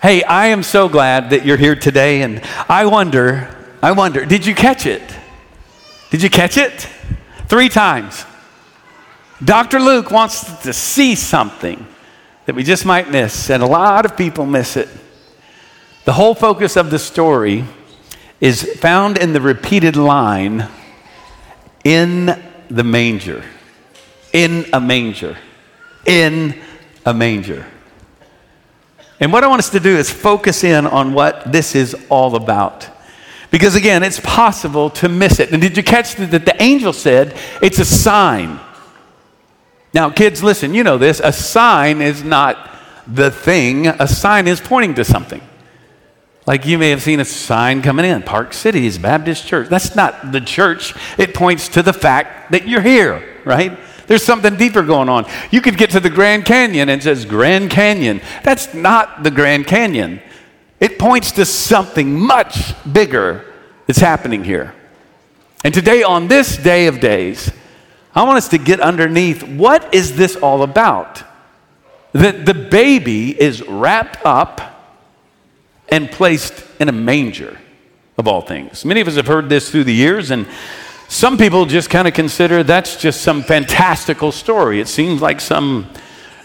Hey, I am so glad that you're here today, and I wonder, I wonder, did you catch it? Did you catch it? Three times. Dr. Luke wants to see something that we just might miss, and a lot of people miss it. The whole focus of the story is found in the repeated line, in the manger. In a manger. In a manger. And what I want us to do is focus in on what this is all about. Because again, it's possible to miss it. And did you catch that the angel said it's a sign? Now, kids, listen, you know this. A sign is not the thing, a sign is pointing to something. Like you may have seen a sign coming in Park Cities Baptist Church. That's not the church, it points to the fact that you're here, right? There's something deeper going on. You could get to the Grand Canyon and says Grand Canyon. That's not the Grand Canyon. It points to something much bigger that's happening here. And today, on this day of days, I want us to get underneath what is this all about? That the baby is wrapped up and placed in a manger, of all things. Many of us have heard this through the years, and some people just kind of consider that's just some fantastical story. It seems like some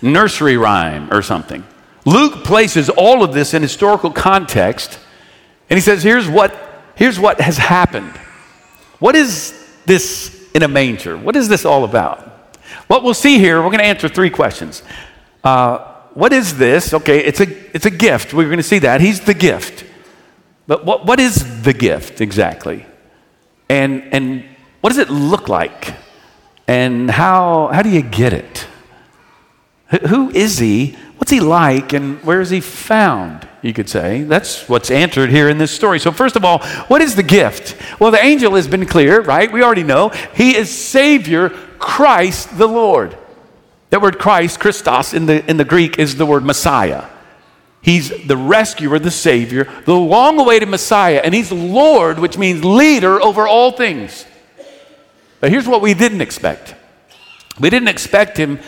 nursery rhyme or something. Luke places all of this in historical context, and he says, here's what, here's what has happened. What is this in a manger? What is this all about? What we'll see here, we're going to answer three questions. Uh, what is this? Okay, it's a, it's a gift. We're going to see that. He's the gift. But what, what is the gift exactly? And, and what does it look like? And how, how do you get it? Who is he? What's he like? And where is he found? You could say. That's what's answered here in this story. So, first of all, what is the gift? Well, the angel has been clear, right? We already know. He is Savior, Christ the Lord. That word Christ, Christos, in the, in the Greek is the word Messiah. He's the rescuer, the Savior, the long awaited Messiah, and He's Lord, which means leader over all things. But here's what we didn't expect we didn't expect him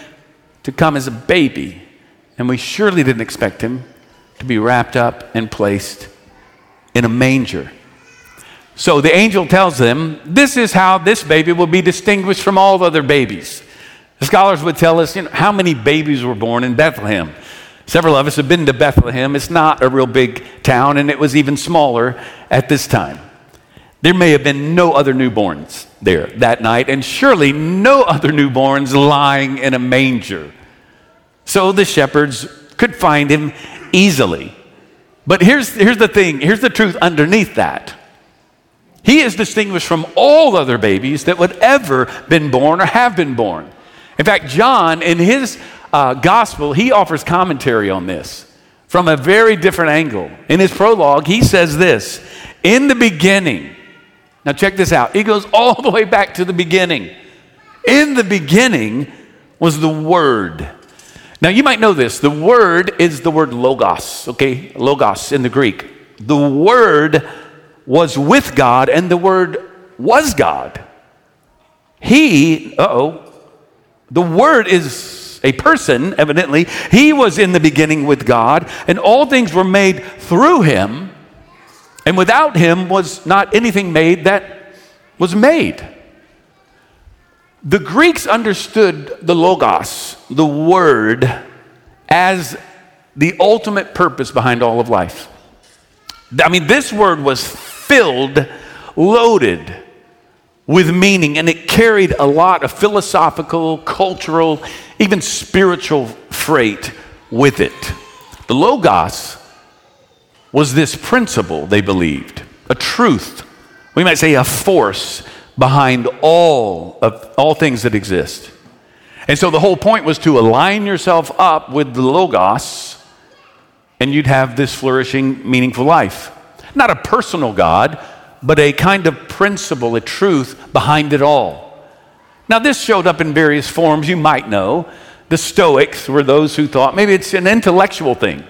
to come as a baby, and we surely didn't expect him to be wrapped up and placed in a manger. So the angel tells them, This is how this baby will be distinguished from all other babies. The scholars would tell us you know, how many babies were born in Bethlehem. Several of us have been to Bethlehem. It's not a real big town, and it was even smaller at this time. There may have been no other newborns there that night, and surely no other newborns lying in a manger. So the shepherds could find him easily. But here's, here's the thing here's the truth underneath that. He is distinguished from all other babies that would ever been born or have been born. In fact, John, in his uh, gospel, he offers commentary on this from a very different angle. In his prologue, he says this In the beginning, now, check this out. He goes all the way back to the beginning. In the beginning was the Word. Now, you might know this. The Word is the word logos, okay? Logos in the Greek. The Word was with God, and the Word was God. He, uh oh, the Word is a person, evidently. He was in the beginning with God, and all things were made through him and without him was not anything made that was made. The Greeks understood the Logos, the Word, as the ultimate purpose behind all of life. I mean, this word was filled, loaded with meaning, and it carried a lot of philosophical, cultural, even spiritual freight with it. The Logos was this principle, they believed, a truth. We might say a force behind all of all things that exist. And so the whole point was to align yourself up with the Logos, and you'd have this flourishing, meaningful life. Not a personal God, but a kind of principle, a truth behind it all. Now, this showed up in various forms. You might know the Stoics were those who thought maybe it's an intellectual thing.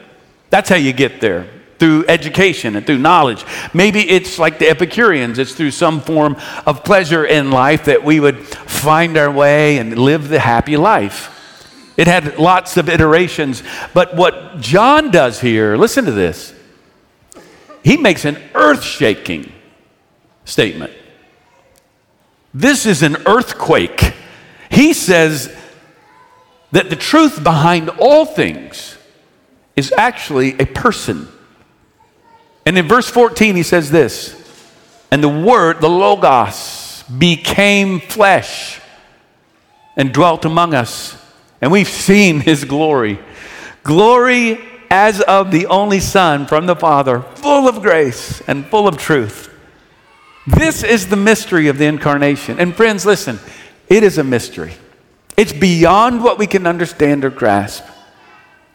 That's how you get there through education and through knowledge. Maybe it's like the Epicureans, it's through some form of pleasure in life that we would find our way and live the happy life. It had lots of iterations. But what John does here, listen to this. He makes an earth shaking statement. This is an earthquake. He says that the truth behind all things is actually a person. And in verse 14, he says this And the Word, the Logos, became flesh and dwelt among us. And we've seen his glory. Glory as of the only Son from the Father, full of grace and full of truth. This is the mystery of the incarnation. And friends, listen, it is a mystery. It's beyond what we can understand or grasp.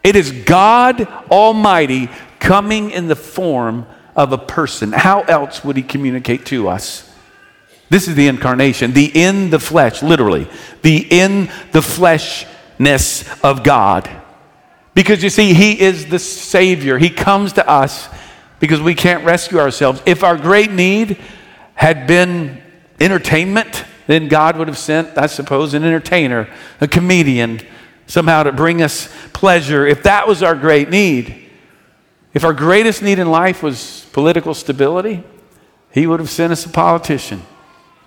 It is God Almighty coming in the form of a person. How else would He communicate to us? This is the incarnation, the in the flesh, literally, the in the fleshness of God. Because you see, He is the Savior. He comes to us because we can't rescue ourselves. If our great need had been entertainment, then God would have sent, I suppose, an entertainer, a comedian, somehow to bring us pleasure. If that was our great need, if our greatest need in life was political stability, He would have sent us a politician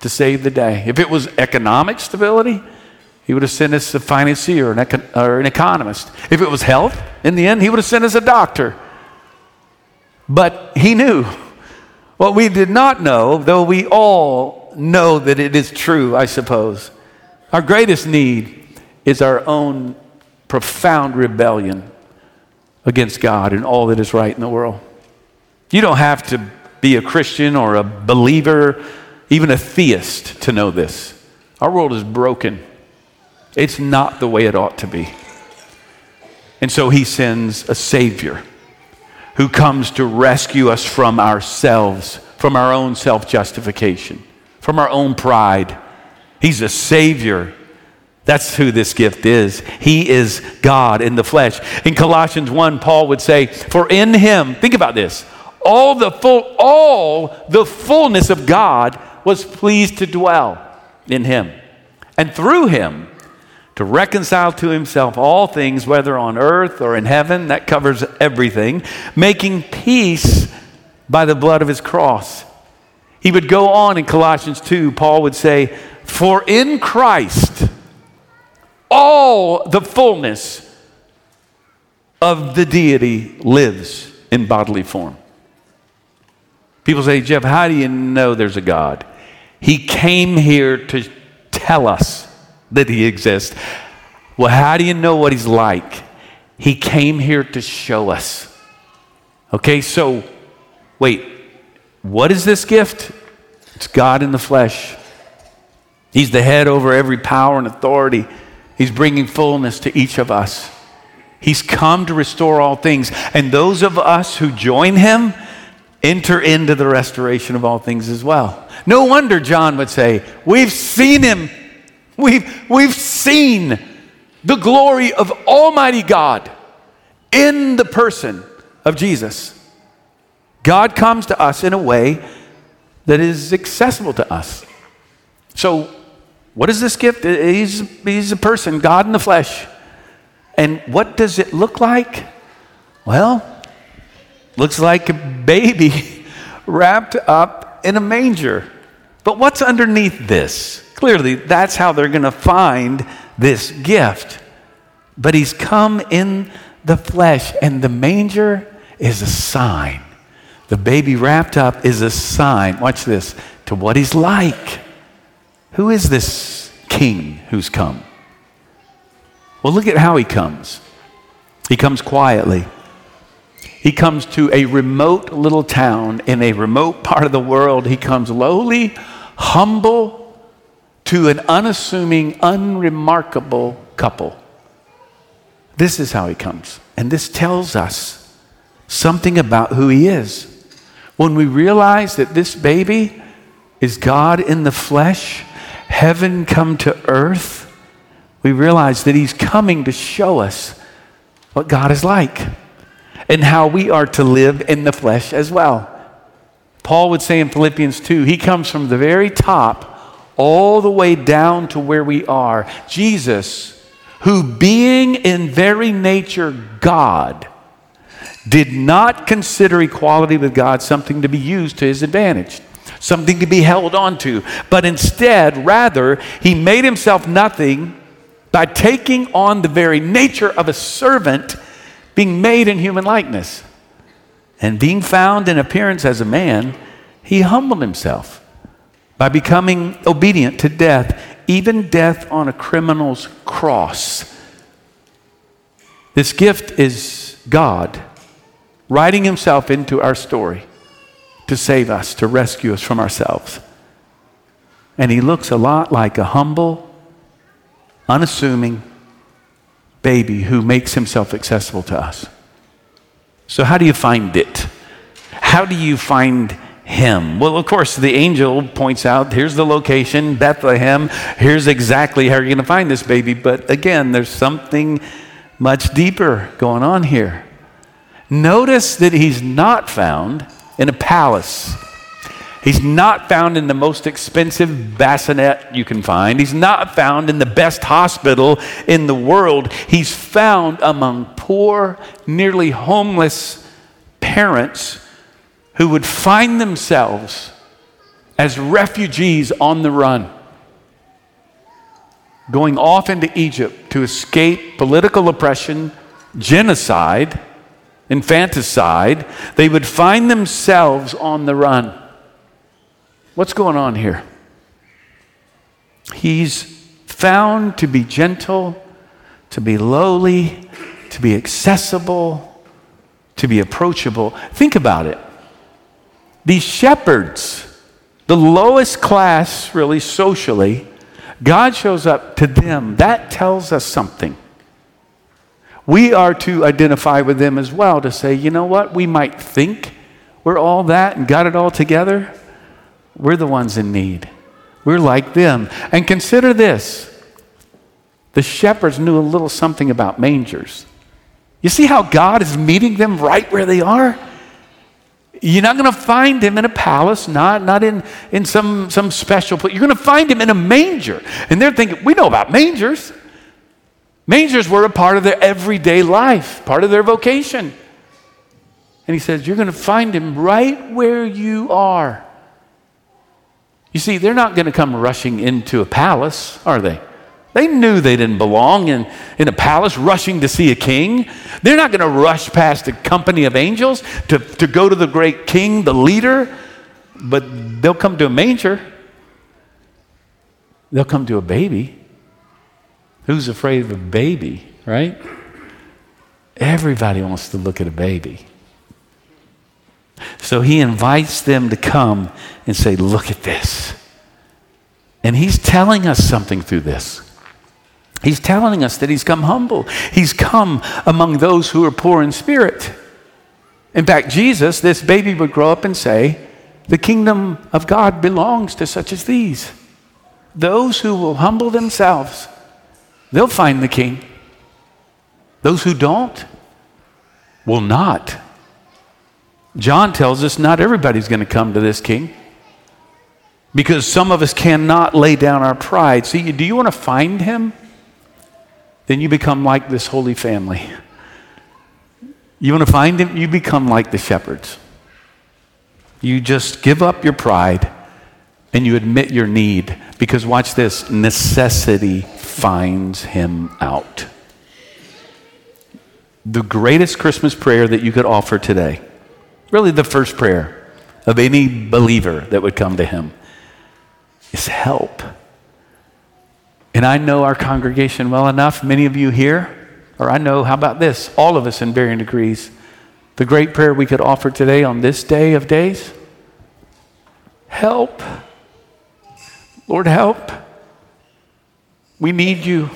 to save the day. If it was economic stability, he would have sent us a financier or an, econ- or an economist. If it was health, in the end, he would have sent us a doctor. But he knew. What we did not know, though we all know that it is true, I suppose, our greatest need is our own profound rebellion against God and all that is right in the world. You don't have to be a Christian or a believer even a theist, to know this. Our world is broken, it's not the way it ought to be. And so he sends a Savior who comes to rescue us from ourselves, from our own self justification, from our own pride. He's a Savior. That's who this gift is. He is God in the flesh. In Colossians 1, Paul would say, For in him, think about this, all the full, all the fullness of God was pleased to dwell in him. And through him, to reconcile to himself all things, whether on earth or in heaven, that covers everything, making peace by the blood of his cross. He would go on in Colossians 2, Paul would say, For in Christ all the fullness of the deity lives in bodily form. People say, Jeff, how do you know there's a God? He came here to tell us that He exists. Well, how do you know what He's like? He came here to show us. Okay, so wait, what is this gift? It's God in the flesh. He's the head over every power and authority. He's bringing fullness to each of us. He's come to restore all things. And those of us who join him enter into the restoration of all things as well. No wonder John would say, We've seen him. We've, we've seen the glory of Almighty God in the person of Jesus. God comes to us in a way that is accessible to us. So, what is this gift? He's, he's a person, God in the flesh. And what does it look like? Well, looks like a baby wrapped up in a manger. But what's underneath this? Clearly, that's how they're going to find this gift. But he's come in the flesh, and the manger is a sign. The baby wrapped up is a sign, watch this, to what he's like. Who is this king who's come? Well, look at how he comes. He comes quietly. He comes to a remote little town in a remote part of the world. He comes lowly, humble, to an unassuming, unremarkable couple. This is how he comes. And this tells us something about who he is. When we realize that this baby is God in the flesh, heaven come to earth, we realize that he's coming to show us what God is like and how we are to live in the flesh as well. Paul would say in Philippians 2, he comes from the very top all the way down to where we are. Jesus, who being in very nature God, did not consider equality with God something to be used to his advantage, something to be held on to, but instead, rather, he made himself nothing by taking on the very nature of a servant, being made in human likeness. And being found in appearance as a man, he humbled himself by becoming obedient to death, even death on a criminal's cross. This gift is God writing himself into our story to save us, to rescue us from ourselves. And he looks a lot like a humble, unassuming baby who makes himself accessible to us. So, how do you find it? How do you find him? Well, of course, the angel points out here's the location, Bethlehem. Here's exactly how you're going to find this baby. But again, there's something much deeper going on here. Notice that he's not found in a palace. He's not found in the most expensive bassinet you can find. He's not found in the best hospital in the world. He's found among poor, nearly homeless parents who would find themselves as refugees on the run, going off into Egypt to escape political oppression, genocide infanticide, they would find themselves on the run. What's going on here? He's found to be gentle, to be lowly, to be accessible, to be approachable. Think about it. These shepherds, the lowest class, really socially, God shows up to them. That tells us something we are to identify with them as well to say, you know what, we might think we're all that and got it all together. We're the ones in need. We're like them. And consider this the shepherds knew a little something about mangers. You see how God is meeting them right where they are? You're not going to find him in a palace, not, not in, in some, some special place. You're going to find him in a manger. And they're thinking, we know about mangers. Mangers were a part of their everyday life, part of their vocation. And he says, You're going to find him right where you are. You see, they're not going to come rushing into a palace, are they? They knew they didn't belong in, in a palace rushing to see a king. They're not going to rush past a company of angels to, to go to the great king, the leader, but they'll come to a manger. They'll come to a baby. Who's afraid of a baby, right? Everybody wants to look at a baby. So he invites them to come and say, Look at this. And he's telling us something through this. He's telling us that he's come humble. He's come among those who are poor in spirit. In fact, Jesus, this baby would grow up and say, The kingdom of God belongs to such as these. Those who will humble themselves They'll find the king. Those who don't will not. John tells us not everybody's going to come to this king because some of us cannot lay down our pride. See, do you want to find him? Then you become like this holy family. You want to find him? You become like the shepherds. You just give up your pride and you admit your need because, watch this necessity finds him out. The greatest Christmas prayer that you could offer today, really the first prayer of any believer that would come to him, is help. And I know our congregation well enough, many of you here, or I know, how about this? All of us in varying degrees. The great prayer we could offer today on this day of days help. Lord, help. We need you.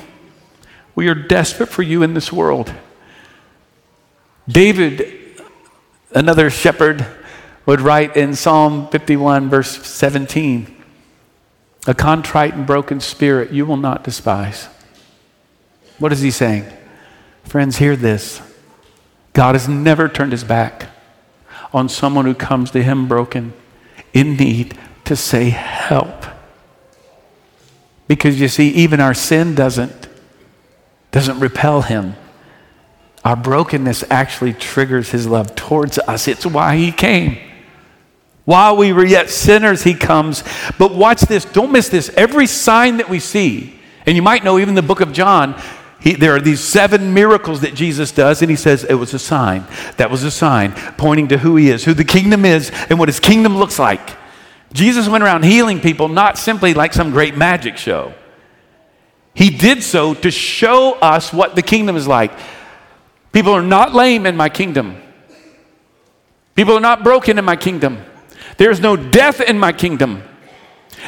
We are desperate for you in this world. David, another shepherd, would write in Psalm 51, verse 17 A contrite and broken spirit you will not despise. What is he saying? Friends, hear this. God has never turned his back on someone who comes to him broken, in need, to say, Help. Because you see, even our sin doesn't. doesn't repel him. Our brokenness actually triggers his love towards us. It's why he came. While we were yet sinners, he comes. But watch this, don't miss this. Every sign that we see, and you might know even the book of John, he, there are these seven miracles that Jesus does, and he says it was a sign. That was a sign pointing to who he is, who the kingdom is, and what his kingdom looks like. Jesus went around healing people, not simply like some great magic show. He did so to show us what the kingdom is like. People are not lame in my kingdom. People are not broken in my kingdom. There's no death in my kingdom.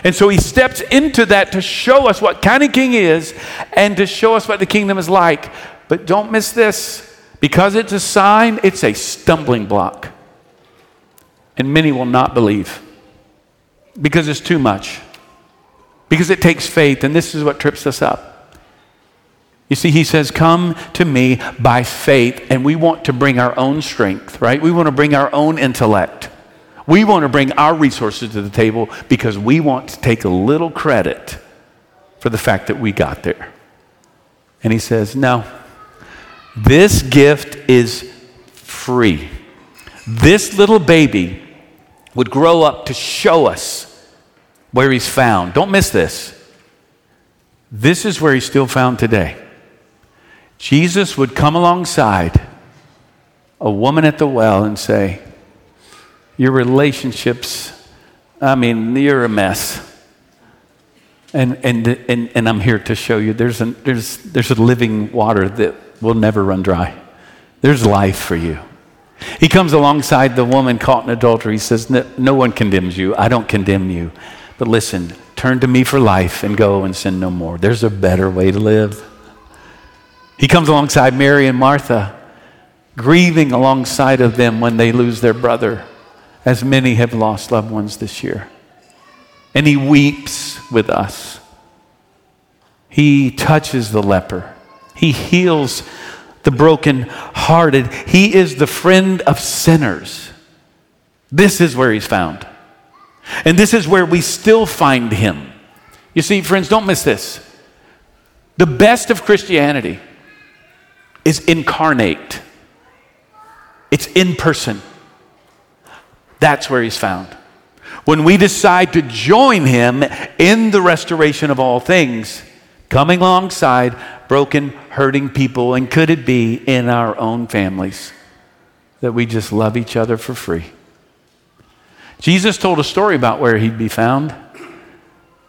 And so he steps into that to show us what kind of king is and to show us what the kingdom is like. But don't miss this. Because it's a sign, it's a stumbling block. And many will not believe because it's too much. Because it takes faith, and this is what trips us up. You see, he says, Come to me by faith, and we want to bring our own strength, right? We want to bring our own intellect. We want to bring our resources to the table because we want to take a little credit for the fact that we got there. And he says, No, this gift is free. This little baby would grow up to show us where he's found. Don't miss this. This is where he's still found today. Jesus would come alongside a woman at the well and say, your relationships, I mean, you're a mess. And, and, and, and I'm here to show you there's, an, there's, there's a living water that will never run dry. There's life for you. He comes alongside the woman caught in adultery. He says, No, no one condemns you. I don't condemn you. But listen, turn to me for life and go and sin no more. There's a better way to live. He comes alongside Mary and Martha, grieving alongside of them when they lose their brother as many have lost loved ones this year. And he weeps with us. He touches the leper. He heals the broken-hearted. He is the friend of sinners. This is where he's found. And this is where we still find him. You see, friends, don't miss this. The best of Christianity is incarnate, it's in person. That's where he's found. When we decide to join him in the restoration of all things, coming alongside broken, hurting people, and could it be in our own families that we just love each other for free? Jesus told a story about where he'd be found.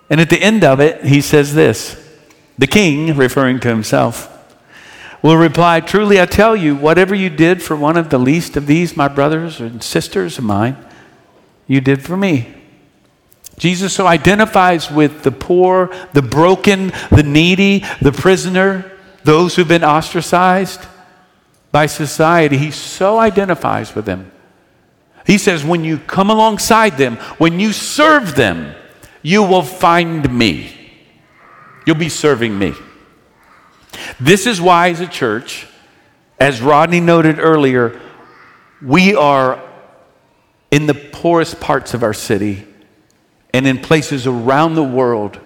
And at the end of it, he says this The king, referring to himself, will reply, Truly I tell you, whatever you did for one of the least of these, my brothers and sisters of mine, you did for me. Jesus so identifies with the poor, the broken, the needy, the prisoner, those who've been ostracized by society. He so identifies with them. He says, when you come alongside them, when you serve them, you will find me. You'll be serving me. This is why, as a church, as Rodney noted earlier, we are in the poorest parts of our city and in places around the world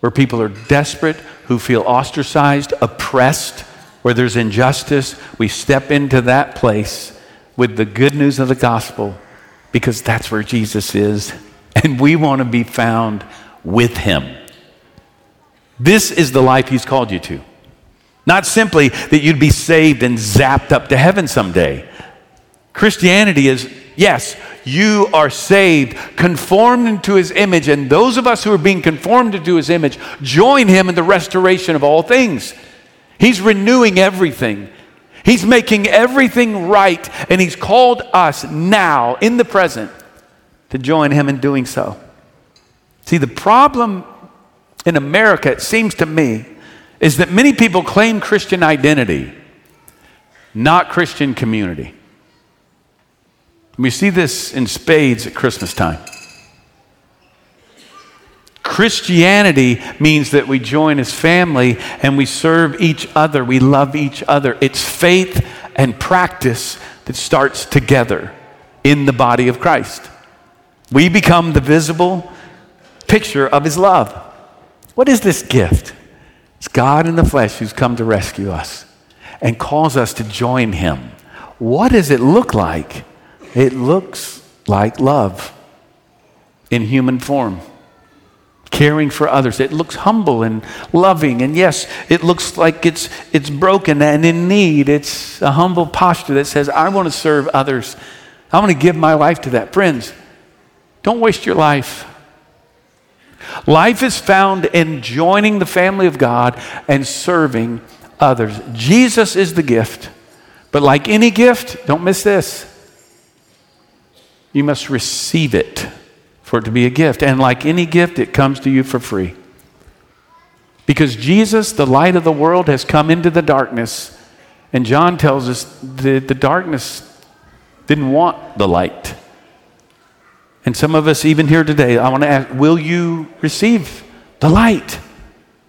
where people are desperate, who feel ostracized, oppressed, where there's injustice. We step into that place with the good news of the gospel because that's where Jesus is. And we want to be found with him. This is the life he's called you to. Not simply that you'd be saved and zapped up to heaven someday. Christianity is, yes, you are saved, conformed into his image, and those of us who are being conformed into his image join him in the restoration of all things. He's renewing everything. He's making everything right, and he's called us now, in the present, to join him in doing so. See, the problem in America, it seems to me, is that many people claim Christian identity, not Christian community. We see this in spades at Christmas time. Christianity means that we join as family and we serve each other, we love each other. It's faith and practice that starts together in the body of Christ. We become the visible picture of his love. What is this gift? It's God in the flesh who's come to rescue us and calls us to join him. What does it look like? It looks like love in human form caring for others. It looks humble and loving. And yes, it looks like it's, it's broken and in need. It's a humble posture that says, I want to serve others. I want to give my life to that. Friends, don't waste your life. Life is found in joining the family of God and serving others. Jesus is the gift. But like any gift, don't miss this. You must receive it for it to be a gift. And like any gift, it comes to you for free. Because Jesus, the light of the world, has come into the darkness. And John tells us that the darkness didn't want the light. And some of us, even here today, I want to ask will you receive the light?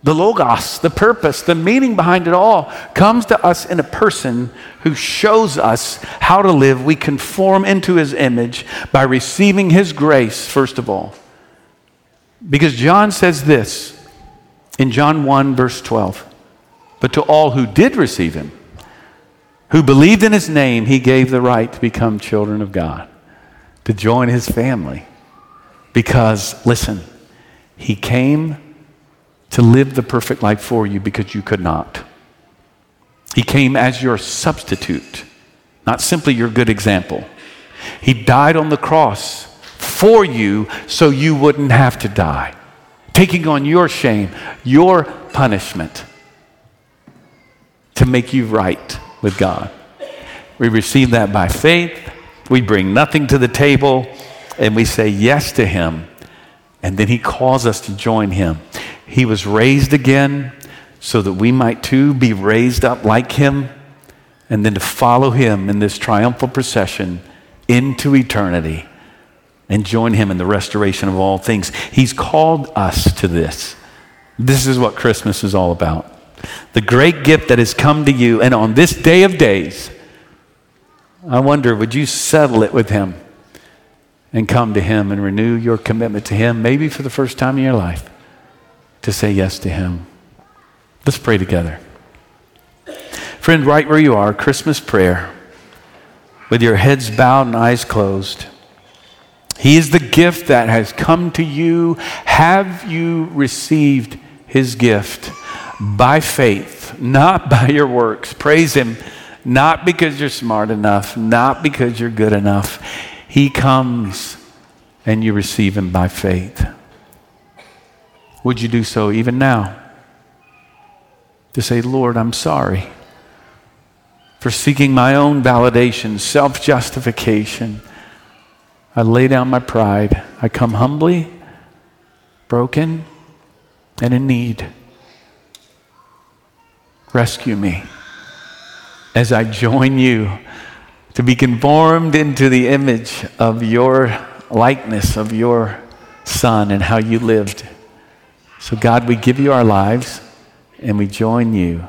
The logos, the purpose, the meaning behind it all comes to us in a person who shows us how to live. We conform into his image by receiving his grace, first of all. Because John says this in John 1, verse 12 But to all who did receive him, who believed in his name, he gave the right to become children of God, to join his family. Because, listen, he came to live the perfect life for you because you could not. He came as your substitute, not simply your good example. He died on the cross for you so you wouldn't have to die, taking on your shame, your punishment to make you right with God. We receive that by faith. We bring nothing to the table and we say yes to Him. And then He calls us to join Him. He was raised again so that we might too be raised up like him and then to follow him in this triumphal procession into eternity and join him in the restoration of all things. He's called us to this. This is what Christmas is all about. The great gift that has come to you, and on this day of days, I wonder, would you settle it with him and come to him and renew your commitment to him, maybe for the first time in your life? To say yes to Him. Let's pray together. Friend, right where you are, Christmas prayer, with your heads bowed and eyes closed. He is the gift that has come to you. Have you received His gift by faith, not by your works? Praise Him, not because you're smart enough, not because you're good enough. He comes and you receive Him by faith would you do so even now? To say, Lord, I'm sorry for seeking my own validation, self justification. I lay down my pride. I come humbly, broken, and in need. Rescue me as I join you to be conformed into the image of your likeness, of your Son, and how you lived. So, God, we give you our lives and we join you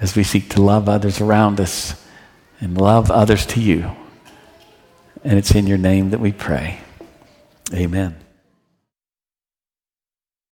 as we seek to love others around us and love others to you. And it's in your name that we pray. Amen.